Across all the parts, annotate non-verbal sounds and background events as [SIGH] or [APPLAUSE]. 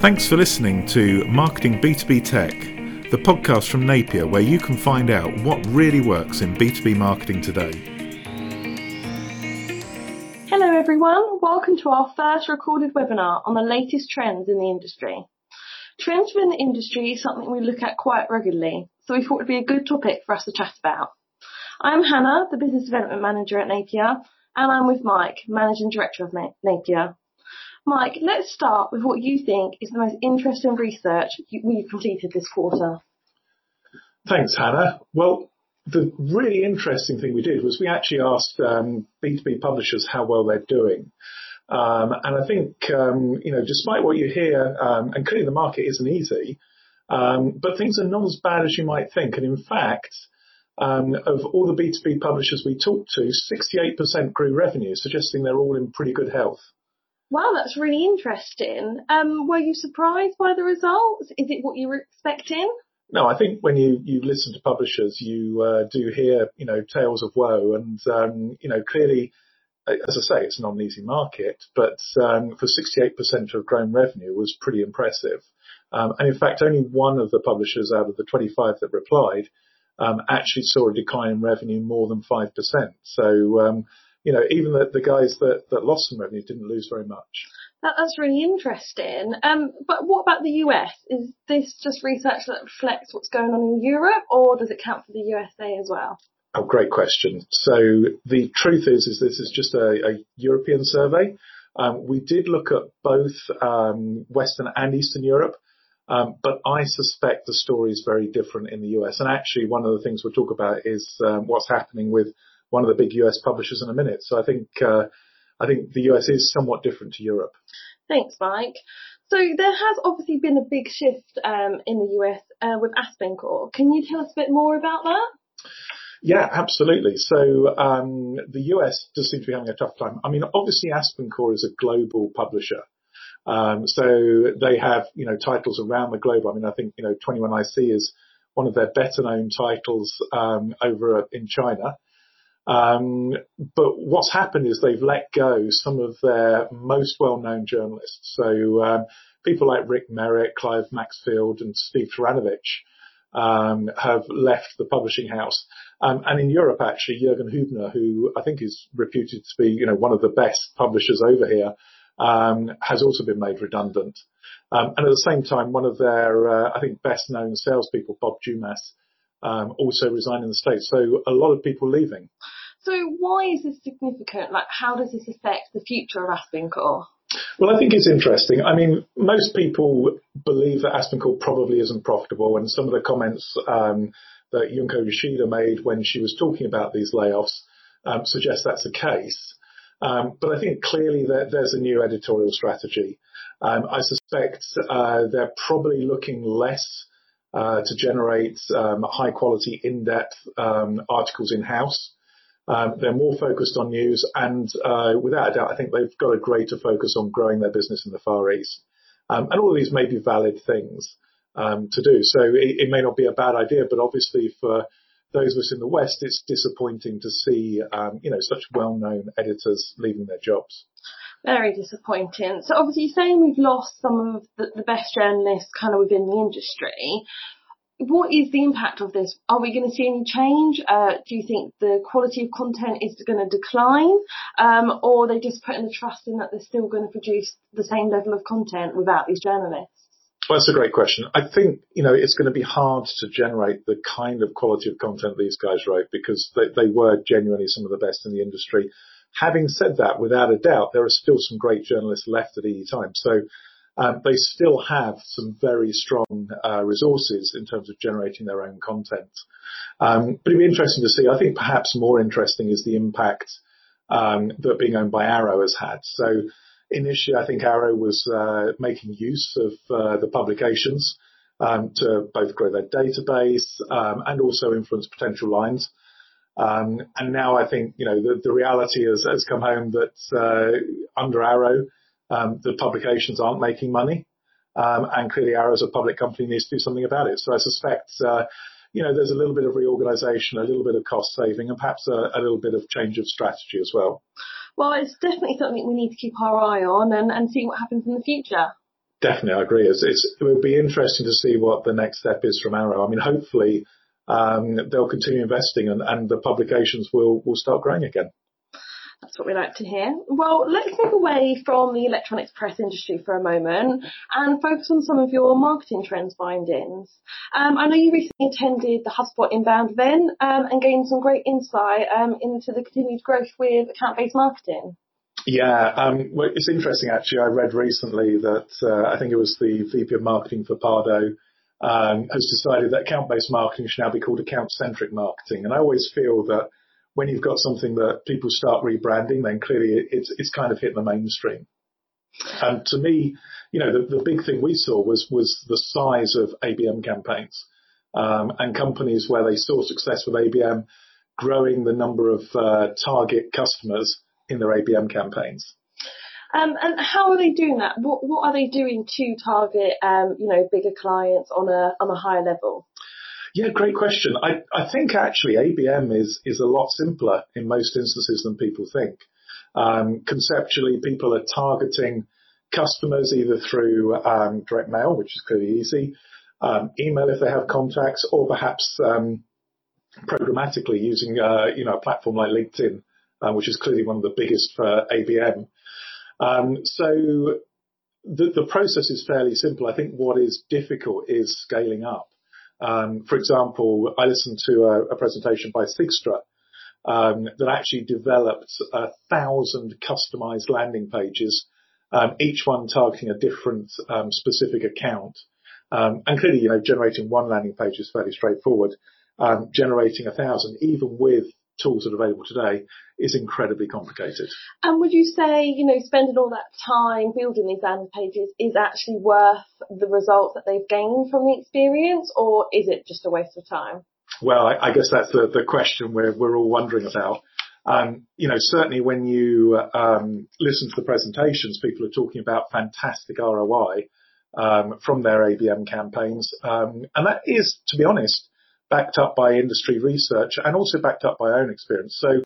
Thanks for listening to Marketing B2B Tech, the podcast from Napier where you can find out what really works in B2B marketing today. Hello everyone, welcome to our first recorded webinar on the latest trends in the industry. Trends within the industry is something we look at quite regularly, so we thought it would be a good topic for us to chat about. I'm Hannah, the Business Development Manager at Napier, and I'm with Mike, Managing Director of Napier. Mike, let's start with what you think is the most interesting research we've completed this quarter. Thanks, Hannah. Well, the really interesting thing we did was we actually asked um, B2B publishers how well they're doing. Um, and I think, um, you know, despite what you hear, um, and clearly the market isn't easy, um, but things are not as bad as you might think. And in fact, um, of all the B2B publishers we talked to, 68% grew revenue, suggesting they're all in pretty good health. Wow, that's really interesting. Um, were you surprised by the results? Is it what you were expecting? No, I think when you, you listen to publishers, you uh, do hear, you know, tales of woe and, um, you know, clearly, as I say, it's not an easy market, but um, for 68% of grown revenue was pretty impressive. Um, and in fact, only one of the publishers out of the 25 that replied um, actually saw a decline in revenue more than 5%. So, um, you know, even the, the guys that, that lost some revenue didn't lose very much. That, that's really interesting. Um, but what about the US? Is this just research that reflects what's going on in Europe, or does it count for the USA as well? Oh, great question. So the truth is, is this is just a, a European survey. Um, we did look at both um, Western and Eastern Europe, um, but I suspect the story is very different in the US. And actually, one of the things we'll talk about is um, what's happening with one of the big US publishers in a minute. So I think uh, I think the US is somewhat different to Europe. Thanks, Mike. So there has obviously been a big shift um, in the US uh, with AspenCore. Can you tell us a bit more about that? Yeah, absolutely. So um, the US does seem to be having a tough time. I mean, obviously Aspen AspenCore is a global publisher. Um, so they have, you know, titles around the globe. I mean, I think, you know, 21IC is one of their better known titles um, over in China. Um, but what's happened is they've let go some of their most well-known journalists. So um, people like Rick Merritt, Clive Maxfield, and Steve Taranovich um, have left the publishing house. Um, and in Europe, actually, Jürgen Hübner, who I think is reputed to be, you know, one of the best publishers over here, um, has also been made redundant. Um, and at the same time, one of their, uh, I think, best known salespeople, Bob Dumas, um, also resigned in the States. So a lot of people leaving. So why is this significant? Like, how does this affect the future of AspenCore? Well, I think it's interesting. I mean, most people believe that AspenCore probably isn't profitable, and some of the comments um, that Junko Yoshida made when she was talking about these layoffs um, suggest that's the case. Um, but I think clearly that there's a new editorial strategy. Um, I suspect uh, they're probably looking less uh, to generate um, high quality, in-depth um, articles in-house. Um, they're more focused on news and uh, without a doubt, I think they've got a greater focus on growing their business in the Far East. Um, and all of these may be valid things um, to do. So it, it, may not be a bad idea, but obviously for those of us in the West, it's disappointing to see, um, you know, such well-known editors leaving their jobs. Very disappointing. So obviously you're saying we've lost some of the, the best journalists kind of within the industry what is the impact of this? Are we going to see any change? Uh, do you think the quality of content is going to decline? Um, or are they just putting the trust in that they're still going to produce the same level of content without these journalists? Well, that's a great question. I think, you know, it's going to be hard to generate the kind of quality of content these guys wrote because they, they were genuinely some of the best in the industry. Having said that, without a doubt, there are still some great journalists left at EE Times. So um, they still have some very strong uh, resources in terms of generating their own content. Um, but it'd be interesting to see. I think perhaps more interesting is the impact um, that being owned by Arrow has had. So initially, I think Arrow was uh, making use of uh, the publications um, to both grow their database um, and also influence potential lines. Um, and now I think you know the, the reality has, has come home that uh, under Arrow um, the publications aren't making money. Um, and clearly Arrow as a public company needs to do something about it. So I suspect, uh, you know, there's a little bit of reorganization, a little bit of cost saving, and perhaps a, a, little bit of change of strategy as well. Well, it's definitely something we need to keep our eye on and, and see what happens in the future. Definitely, I agree. It's, it's, it will be interesting to see what the next step is from Arrow. I mean, hopefully um, they'll continue investing and, and the publications will, will start growing again. That's what we like to hear. Well, let's move away from the electronics press industry for a moment and focus on some of your marketing trends findings. Um, I know you recently attended the HubSpot Inbound event um, and gained some great insight um, into the continued growth with account-based marketing. Yeah, um, well, it's interesting actually. I read recently that uh, I think it was the VP of Marketing for Pardot um, has decided that account-based marketing should now be called account-centric marketing. And I always feel that when you've got something that people start rebranding, then clearly it's it's kind of hit the mainstream. And to me, you know, the, the big thing we saw was was the size of ABM campaigns um, and companies where they saw success with ABM growing the number of uh, target customers in their ABM campaigns. Um, and how are they doing that? What what are they doing to target um, you know bigger clients on a on a higher level? Yeah, great question. I, I think actually ABM is is a lot simpler in most instances than people think. Um, conceptually, people are targeting customers either through um, direct mail, which is clearly easy, um, email if they have contacts, or perhaps um, programmatically using uh, you know a platform like LinkedIn, uh, which is clearly one of the biggest for ABM. Um, so the, the process is fairly simple. I think what is difficult is scaling up. Um, for example, I listened to a, a presentation by Sigstr um, that actually developed a thousand customized landing pages, um, each one targeting a different um, specific account. Um, and clearly, you know, generating one landing page is fairly straightforward. Um, generating a thousand, even with tools that are available today is incredibly complicated. And would you say, you know, spending all that time building these landing pages is actually worth the results that they've gained from the experience or is it just a waste of time? Well, I, I guess that's the, the question we're, we're all wondering about. Um, you know, certainly when you um, listen to the presentations, people are talking about fantastic ROI um, from their ABM campaigns, um, and that is, to be honest, backed up by industry research and also backed up by own experience. So,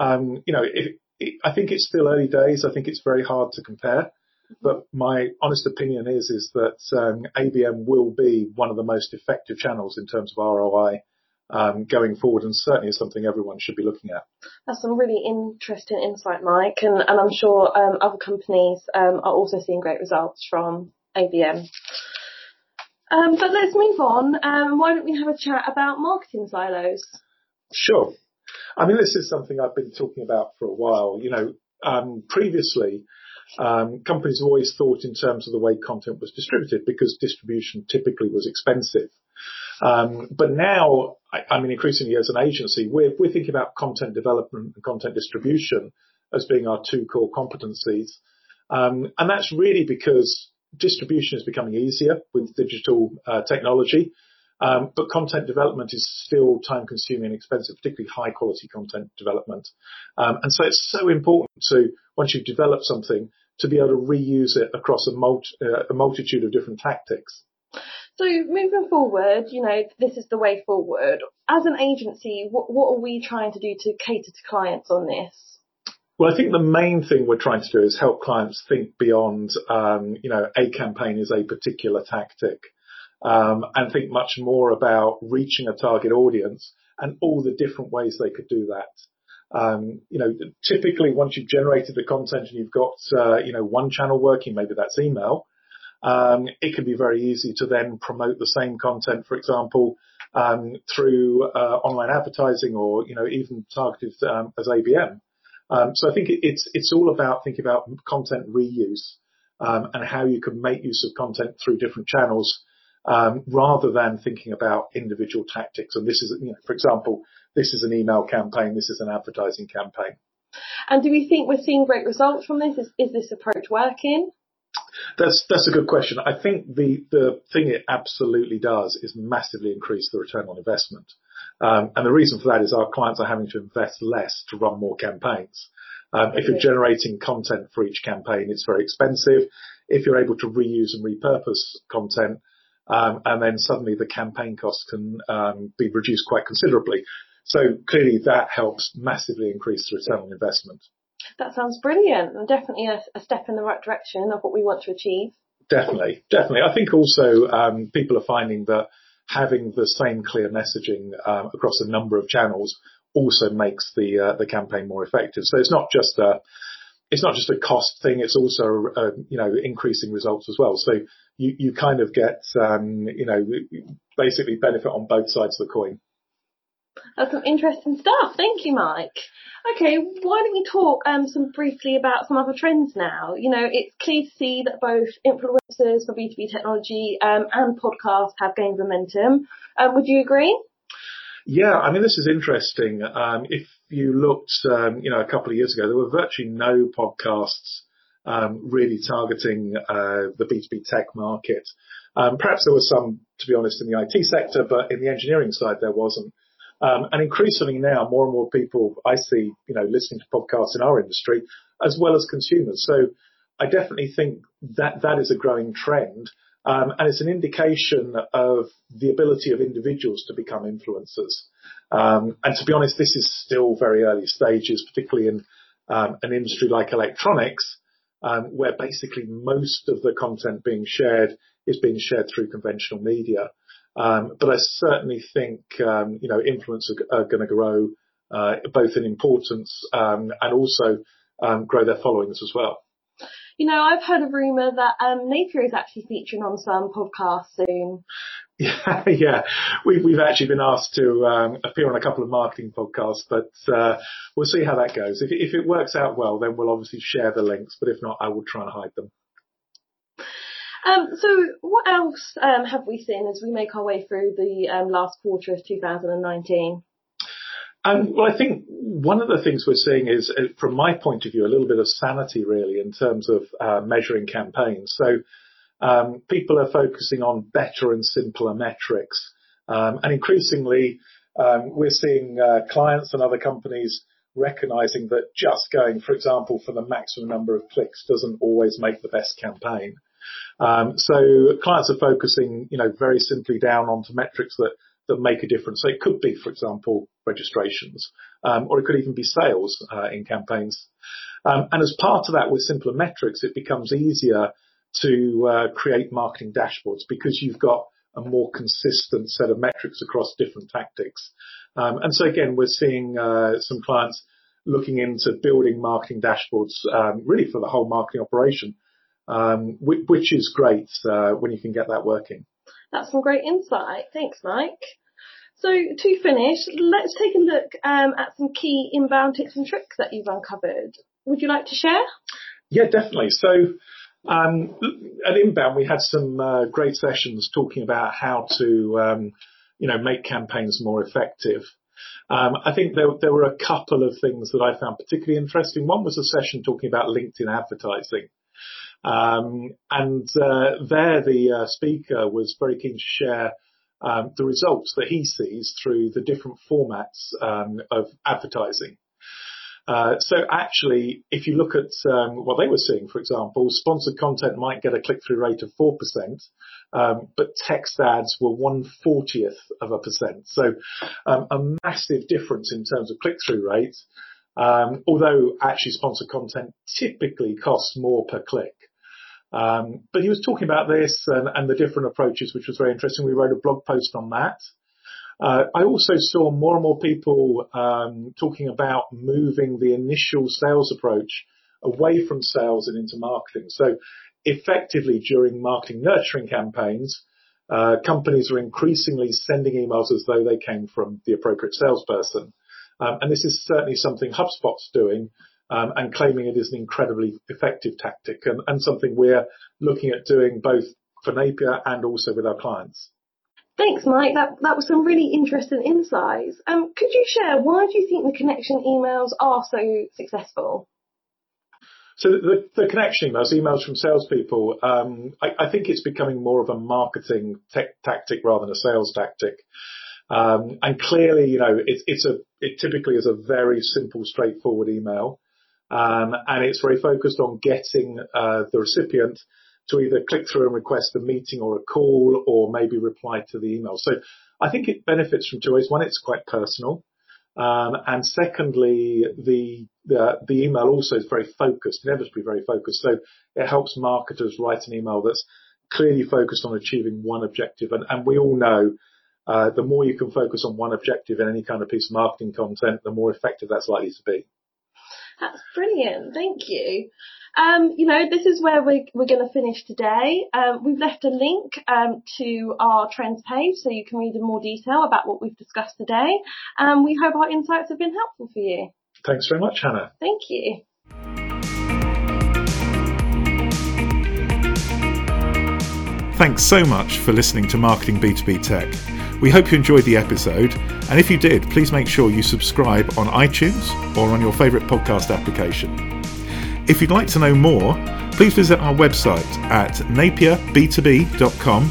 um, you know, it, it, I think it's still early days. I think it's very hard to compare. But my honest opinion is is that um, ABM will be one of the most effective channels in terms of ROI um, going forward, and certainly is something everyone should be looking at. That's some really interesting insight, Mike, and, and I'm sure um, other companies um, are also seeing great results from ABM. Um, but let's move on. Um, why don't we have a chat about marketing silos? Sure. I mean, this is something I've been talking about for a while. You know, um, previously, um, companies always thought in terms of the way content was distributed because distribution typically was expensive. Um, but now, I, I, mean, increasingly as an agency, we're, we're thinking about content development and content distribution as being our two core competencies. Um, and that's really because distribution is becoming easier with digital uh, technology, um, but content development is still time consuming and expensive, particularly high quality content development. Um, and so it's so important to, once you've developed something, to be able to reuse it across a, multi, uh, a multitude of different tactics. So moving forward, you know, this is the way forward. As an agency, what, what are we trying to do to cater to clients on this? Well, I think the main thing we're trying to do is help clients think beyond, um, you know, a campaign is a particular tactic, um, and think much more about reaching a target audience and all the different ways they could do that. Um, you know, typically once you've generated the content and you've got, uh, you know, one channel working, maybe that's email, um, it can be very easy to then promote the same content, for example, um, through uh, online advertising or, you know, even targeted um, as ABM. Um, so I think it's it's all about thinking about content reuse um, and how you can make use of content through different channels um, rather than thinking about individual tactics. And this is, you know, for example, this is an email campaign, this is an advertising campaign. And do we think we're seeing great results from this? Is, is this approach working? That's that's a good question. I think the the thing it absolutely does is massively increase the return on investment. Um, and the reason for that is our clients are having to invest less to run more campaigns. Um, if you're generating content for each campaign, it's very expensive. If you're able to reuse and repurpose content, um, and then suddenly the campaign costs can um, be reduced quite considerably. So clearly that helps massively increase the return on investment. That sounds brilliant and definitely a, a step in the right direction of what we want to achieve. Definitely, definitely. I think also um, people are finding that having the same clear messaging um, across a number of channels also makes the uh, the campaign more effective. So it's not just a it's not just a cost thing; it's also a, you know increasing results as well. So you you kind of get um, you know basically benefit on both sides of the coin. That's some interesting stuff. Thank you, Mike. Okay, why don't we talk um, some briefly about some other trends now? You know, it's clear to see that both influencers for B2B technology um, and podcasts have gained momentum. Um, would you agree? Yeah, I mean, this is interesting. Um, if you looked, um, you know, a couple of years ago, there were virtually no podcasts um, really targeting uh, the B2B tech market. Um, perhaps there was some, to be honest, in the IT sector, but in the engineering side, there wasn't. Um, and increasingly now, more and more people I see, you know, listening to podcasts in our industry, as well as consumers. So I definitely think that that is a growing trend. Um, and it's an indication of the ability of individuals to become influencers. Um, and to be honest, this is still very early stages, particularly in um, an industry like electronics, um, where basically most of the content being shared is being shared through conventional media. Um, but I certainly think, um, you know, influencers are, are going to grow, uh, both in importance, um, and also, um, grow their followings as well. You know, I've heard a rumour that um, Napier is actually featuring on some podcast soon. [LAUGHS] Yeah, yeah. We've, we've actually been asked to um, appear on a couple of marketing podcasts, but uh, we'll see how that goes. If, if it works out well, then we'll obviously share the links, but if not, I will try and hide them. Um, so what else um, have we seen as we make our way through the um, last quarter of 2019? Um, well, I think one of the things we're seeing is, uh, from my point of view, a little bit of sanity really in terms of uh, measuring campaigns. So um, people are focusing on better and simpler metrics, um, and increasingly um, we're seeing uh, clients and other companies recognizing that just going, for example, for the maximum number of clicks doesn't always make the best campaign. Um, so clients are focusing, you know, very simply down onto metrics that that make a difference. So it could be, for example, registrations, um, or it could even be sales uh, in campaigns. Um, and as part of that, with simpler metrics, it becomes easier to uh, create marketing dashboards because you've got a more consistent set of metrics across different tactics. Um, and so again, we're seeing uh, some clients looking into building marketing dashboards um, really for the whole marketing operation, um, which, which, is great uh, when you can get that working. That's some great insight. Thanks, Mike. So to finish, let's take a look um, at some key inbound tips and tricks that you've uncovered. Would you like to share? Yeah, definitely. So um, at inbound, we had some uh, great sessions talking about how to, um, you know, make campaigns more effective. Um, I think there, there were a couple of things that I found particularly interesting. One was a session talking about LinkedIn advertising. Um, and uh, there, the uh, speaker was very keen to share um, the results that he sees through the different formats um, of advertising. Uh, so actually, if you look at um, what they were seeing, for example, sponsored content might get a click-through rate of 4%, um, but text ads were 140th of a percent. So um, a massive difference in terms of click-through rate, although actually sponsored content typically costs more per click. Um, but he was talking about this and, and, the different approaches, which was very interesting. We wrote a blog post on that. Uh, I also saw more and more people um, talking about moving the initial sales approach away from sales and into marketing. So effectively during marketing nurturing campaigns, uh, companies are increasingly sending emails as though they came from the appropriate salesperson. Um, and this is certainly something HubSpot's doing um, and claiming it is an incredibly effective tactic and, and something we're looking at doing both for Napier and also with our clients. Thanks, Mike. That that was some really interesting insights. Um, could you share why do you think the connection emails are so successful? So the, the connection emails, emails from salespeople, um, I, I, think it's becoming more of a marketing tactic rather than a sales tactic. Um, and clearly, you know, it's, it's a, it typically is a very simple, straightforward email. Um, and it's very focused on getting uh, the recipient to either click through and request a meeting or a call or maybe reply to the email. So I think it benefits from two ways. One, it's quite personal. Um, and secondly, the, the, the email also is very focused, inevitably very focused. So it helps marketers write an email that's clearly focused on achieving one objective. And, and we all know uh, the more you can focus on one objective in any kind of piece of marketing content, the more effective that's likely to be. That's brilliant. Thank you. Um, you know, this is where we're, we're going to finish today. Um, we've left a link um, to our trends page so you can read in more detail about what we've discussed today. And we hope our insights have been helpful for you. Thanks very much, Hannah. Thank you. Thanks so much for listening to Marketing B2B Tech. We hope you enjoyed the episode, and if you did, please make sure you subscribe on iTunes or on your favourite podcast application. If you'd like to know more, please visit our website at napierb2b.com